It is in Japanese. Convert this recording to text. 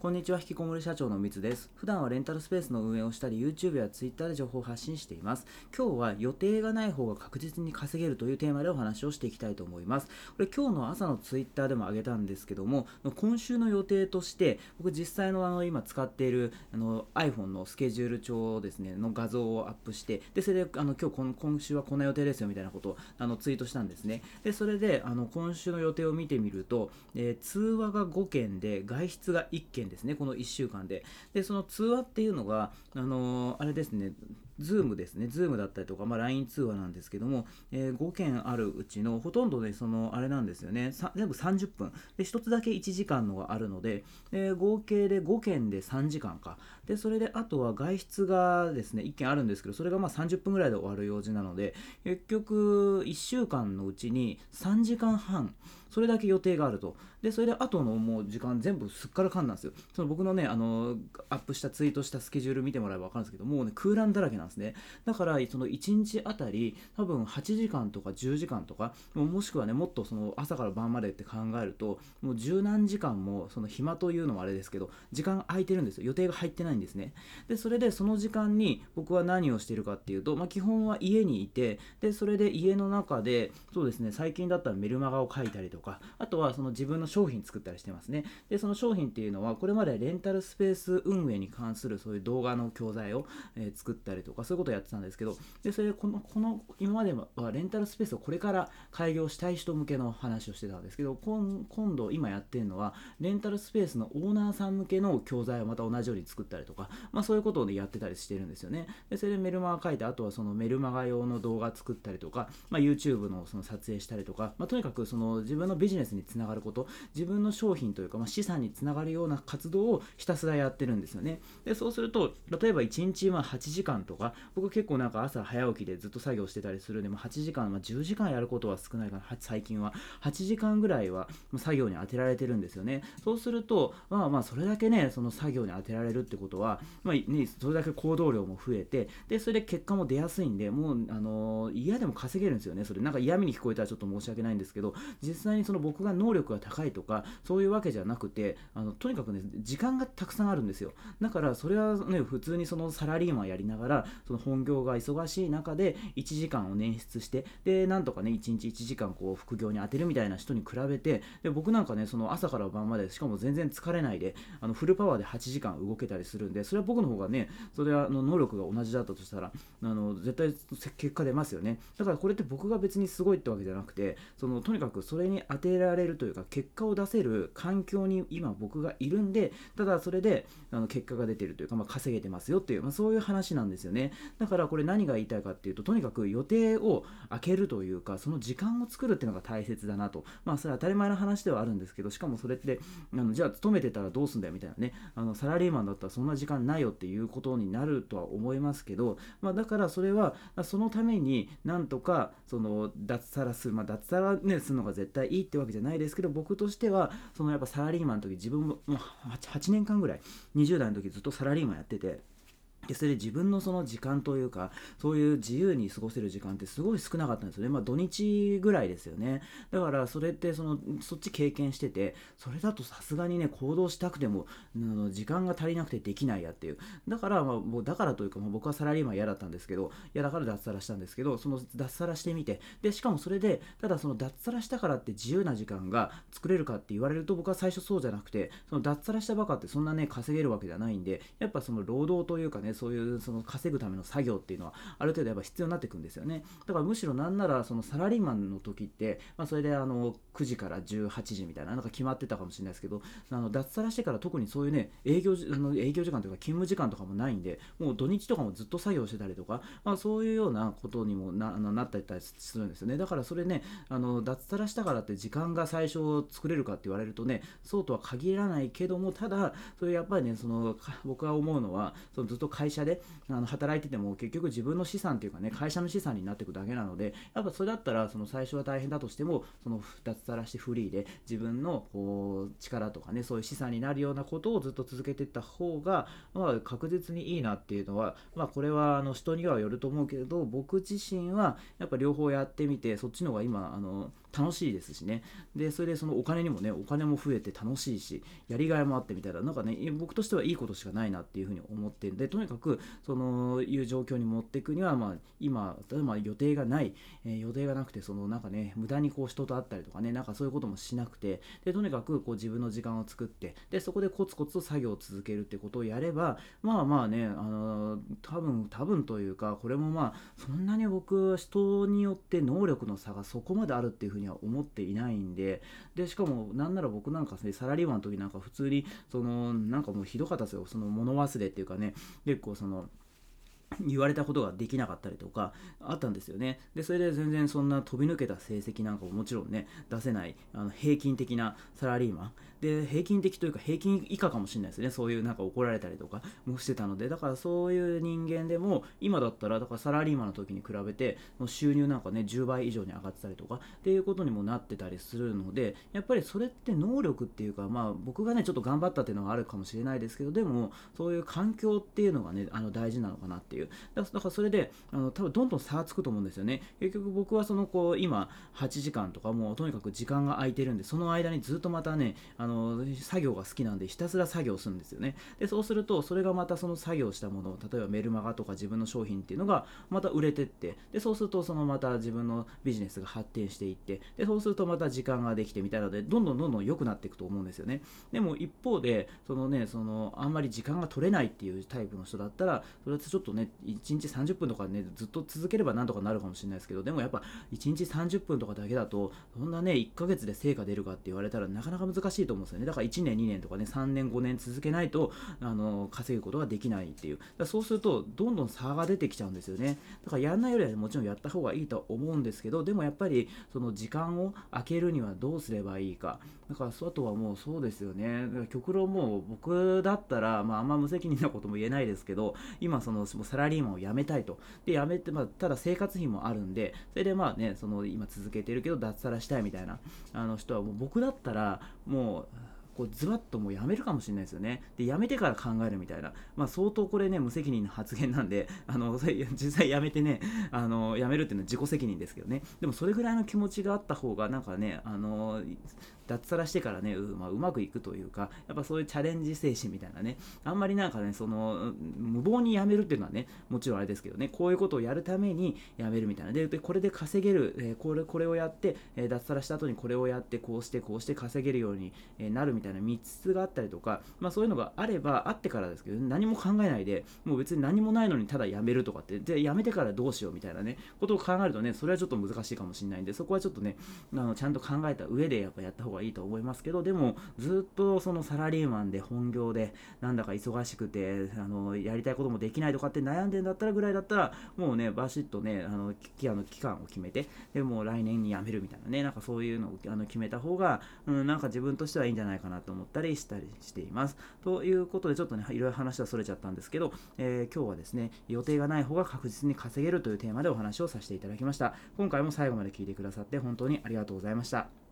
こんにちは、引きこもり社長のみつです。普段はレンタルスペースの運営をしたり、YouTube や Twitter で情報を発信しています。今日は予定がない方が確実に稼げるというテーマでお話をしていきたいと思います。これ今日の朝の Twitter でも上げたんですけども、今週の予定として、僕実際のあの今使っているあの iPhone のスケジュール帳ですね、の画像をアップして、で、それであの今日この今週はこんな予定ですよみたいなことをあのツイートしたんですね。で、それであの今週の予定を見てみると、えー、通話が5件で外出が1件ですね、この1週間で。で、その通話っていうのが、あのー、あれですね、 Zoom ですね、 Zoom だったりとか、まあ、LINE 通話なんですけども、えー、5件あるうちのほとんどで、その、あれなんですよね、全部30分。で、1つだけ1時間のがあるので、えー、合計で5件で3時間か。で、それで、あとは外出がですね、1件あるんですけど、それがまあ30分ぐらいで終わる用事なので、結局、1週間のうちに3時間半、それだけ予定があると。で、それで後のもう時間全部すっからかんなんですよ。その僕のね、あの、アップしたツイートしたスケジュール見てもらえば分かるんですけど、もうね、空欄だらけなんですですね。だから、その1日あたり、多分8時間とか10時間とか、もしくはね、もっとその朝から晩までって考えると、もう十何時間も、その暇というのもあれですけど、時間空いてるんですよ。予定が入ってないんですね。で、それでその時間に僕は何をしているかっていうと、まあ、基本は家にいて、で、それで家の中で、そうですね、最近だったらメルマガを書いたりとか、あとはその自分の商品作ったりしてますね。で、その商品っていうのは、これまでレンタルスペース運営に関するそういう動画の教材を、え、作ったりとか、そういうことをやってたんですけど、で、それでこの、この、今まではレンタルスペースをこれから開業したい人向けの話をしてたんですけど、今今度今やってるのは、レンタルスペースのオーナーさん向けの教材をまた同じように作ったりとか、まあそういうことを、ね、やってたりしてるんですよね。で、それでメルマガ書いて、あとはそのメルマガ用の動画作ったりとか、まあ YouTube のその撮影したりとか、まあとにかくその自分のビジネスにつながること、自分の商品というか、まあ、資産につながるような活動をひたすらやってるんですよね。で、そうすると、例えば1日ま8時間とか、僕結構なんか朝早起きでずっと作業してたりするんで、まあ、8時間、まあ、10時間やることは少ないかな、最近は。8時間ぐらいは作業に当てられてるんですよね。そうすると、まあまあ、それだけね、その作業に当てられるってことは、まあね、それだけ行動量も増えて、で、それで結果も出やすいんで、もう、あのー、嫌でも稼げるんですよね。それ、なんか嫌味に聞こえたらちょっと申し訳ないんですけど、実際にその僕が能力が高いとか、そういうわけじゃなくて、あのとにかくね、時間がたくさんあるんですよ。だから、それはね、普通にそのサラリーマンやりながら、その本業が忙しい中で、1時間を捻出して、で、なんとかね、1日1時間こう副業に当てるみたいな人に比べて、で僕なんかね、その朝から晩まで、しかも全然疲れないで、あのフルパワーで8時間動けたりするんで、それは僕の方がね、それはあの能力が同じだったとしたら、あの絶対結果出ますよね。だからこれって僕が別にすごいってわけじゃなくて、そのとにかくそれに当てられるというか、結果を出せる環境に今僕がいるんで、ただそれであの結果が出てるというか、まあ、稼げてますよっていう、まあ、そういう話なんですよね。ねだからこれ何が言いたいかっていうと、とにかく予定を空けるというか、その時間を作るっていうのが大切だなと。まあそれは当たり前の話ではあるんですけど、しかもそれって、あのじゃあ勤めてたらどうすんだよみたいなね、あのサラリーマンだったらそんな時間ないよっていうことになるとは思いますけど、まあだからそれは、そのためになんとかその脱サラする、まあ脱サラね、するのが絶対いいってわけじゃないですけど、僕としては、そのやっぱサラリーマンの時自分も8年間ぐらい20代の時ずっとサラリーマンやっててでそれで自分のその時間というか、そういう自由に過ごせる時間ってすごい少なかったんですよね。まあ土日ぐらいですよね。だからそれってその、そっち経験してて、それだとさすがにね、行動したくても、あの時間が足りなくてできないやっていう。だから、まあもうだからというか、もう僕はサラリーマン嫌だったんですけど、嫌だから脱サラしたんですけど、その脱サラしてみて、で、しかもそれで、ただその脱サラしたからって自由な時間が作れるかって言われると僕は最初そうじゃなくて、その脱サラしたばかってそんなね、稼げるわけじゃないんで、やっぱその労働というかね、そういうその稼ぐための作業っていうのはある程度やっぱ必要になってくるんですよね。だからむしろなんならそのサラリーマンの時って、まあ、それであの9時から18時みたいななんか決まってたかもしれないですけどあの脱サラしてから特にそういうね営業あの営業時間というか勤務時間とかもないんでもう土日とかもずっと作業してたりとか、まあ、そういうようなことにもなあのなったりするんですよね。だからそれねあの脱サラしたからって時間が最初作れるかって言われるとねそうとは限らないけどもただそれやっぱりねその僕が思うのはそのずっと会会社であの働いてても結局自分の資産っていうかね会社の資産になっていくだけなのでやっぱそれだったらその最初は大変だとしてもその脱サラしてフリーで自分のこう力とかねそういう資産になるようなことをずっと続けていった方が、まあ、確実にいいなっていうのは、まあ、これはあの人にはよると思うけれど僕自身はやっぱ両方やってみてそっちの方が今あの楽しいですしね。でそれでそのお金にもねお金も増えて楽しいしやりがいもあってみたいな。なんかね僕としてはいいことしかないなっていうふうに思ってるんでとにかくそのいう状況に持っていくには、まあ、今例えば予定がない、えー、予定がなくてそのなんかね無駄にこう人と会ったりとかねなんかそういうこともしなくてでとにかくこう自分の時間を作ってでそこでコツコツと作業を続けるってことをやればまあまあねあの多分多分というかこれもまあそんなに僕人によって能力の差がそこまであるっていうふうには思っていないんででしかもなんなら僕なんかねサラリーマンの時なんか普通にそのなんかもうひどかったですよその物忘れっていうかね結構その言われたことができなかったりとかあったんですよね。で、それで全然そんな飛び抜けた成績なんかももちろんね、出せないあの平均的なサラリーマン。で、平均的というか平均以下かもしれないですね。そういうなんか怒られたりとかもしてたので、だからそういう人間でも今だったら、だからサラリーマンの時に比べて収入なんかね、10倍以上に上がってたりとかっていうことにもなってたりするので、やっぱりそれって能力っていうか、まあ僕がね、ちょっと頑張ったっていうのがあるかもしれないですけど、でもそういう環境っていうのがね、あの大事なのかなっていう。だからそれであの多分どんどん差がつくと思うんですよね結局僕はそのこう今8時間とかもうとにかく時間が空いてるんでその間にずっとまたねあのの作業が好きなんでひたすら作業するんですよね。でそうするとそれがまたその作業したもの例えばメルマガとか自分の商品っていうのがまた売れてってでそうするとそのまた自分のビジネスが発展していってでそうするとまた時間ができてみたいなのでどんどんどんどん良くなっていくと思うんですよね。でも一方でそのねそのあんまり時間が取れないっていうタイプの人だったらそれってちょっとね1日30分とかねずっと続ければなんとかなるかもしれないですけどでもやっぱ1日30分とかだけだとそんなね1ヶ月で成果出るかって言われたらなかなか難しいと思うんですよね。だから1年2年とかね3年5年続けないとあの稼ぐことができないっていう。だそうするとどんどん差が出てきちゃうんですよね。だからやんないよりはもちろんやった方がいいと思うんですけどでもやっぱりその時間を空けるにはどうすればいいか。だからあとはもうそうですよね。極論もう僕だったら、まあ、あんま無責任なことも言えないですけど今そのサラリーマンを辞めたいと。で辞めて、まあ、ただ生活費もあるんでそれでまあねその今続けてるけど脱サラしたいみたいなあの人はもう僕だったらもうこうズバッともうやめるかもしれないですよね。で、やめてから考えるみたいな。まあ、相当これね、無責任な発言なんで、あの、実際やめてね、あの、やめるっていうのは自己責任ですけどね。でも、それぐらいの気持ちがあった方が、なんかね、あの、脱サラしてからねう,、まあ、うまくいくというかやっぱそういうチャレンジ精神みたいなねあんまりなんかねその無謀にやめるっていうのはねもちろんあれですけどねこういうことをやるためにやめるみたいなでこれで稼げる、えー、これこれをやって、え、脱サラした後にこれをやってこうしてこうして稼げるようになるみたいなたいな3つがあったりとか、まあ、そういうのがあればあってからですけど何も考えないでもう別に何もないのにただやめるとかってでやめてからどうしようみたいなねことを考えるとねそれはちょっと難しいかもしれないんでそこはちょっとねあのちゃんと考えた上でやっぱやった方がいいと思いますけどでもずっとそのサラリーマンで本業でなんだか忙しくてあのやりたいこともできないとかって悩んでんだったらぐらいだったらもうねバシッとねあの期あの期間を決めてでも来年に辞めるみたいなねなんかそういうのをあの決めた方が、うん、なんか自分としてはいいんじゃないかななと思ったりしたりしています。ということでちょっとねいろいろ話はそれちゃったんですけど、えー、今日はですね予定がない方が確実に稼げるというテーマでお話をさせていただきました。今回も最後まで聞いてくださって本当にありがとうございました。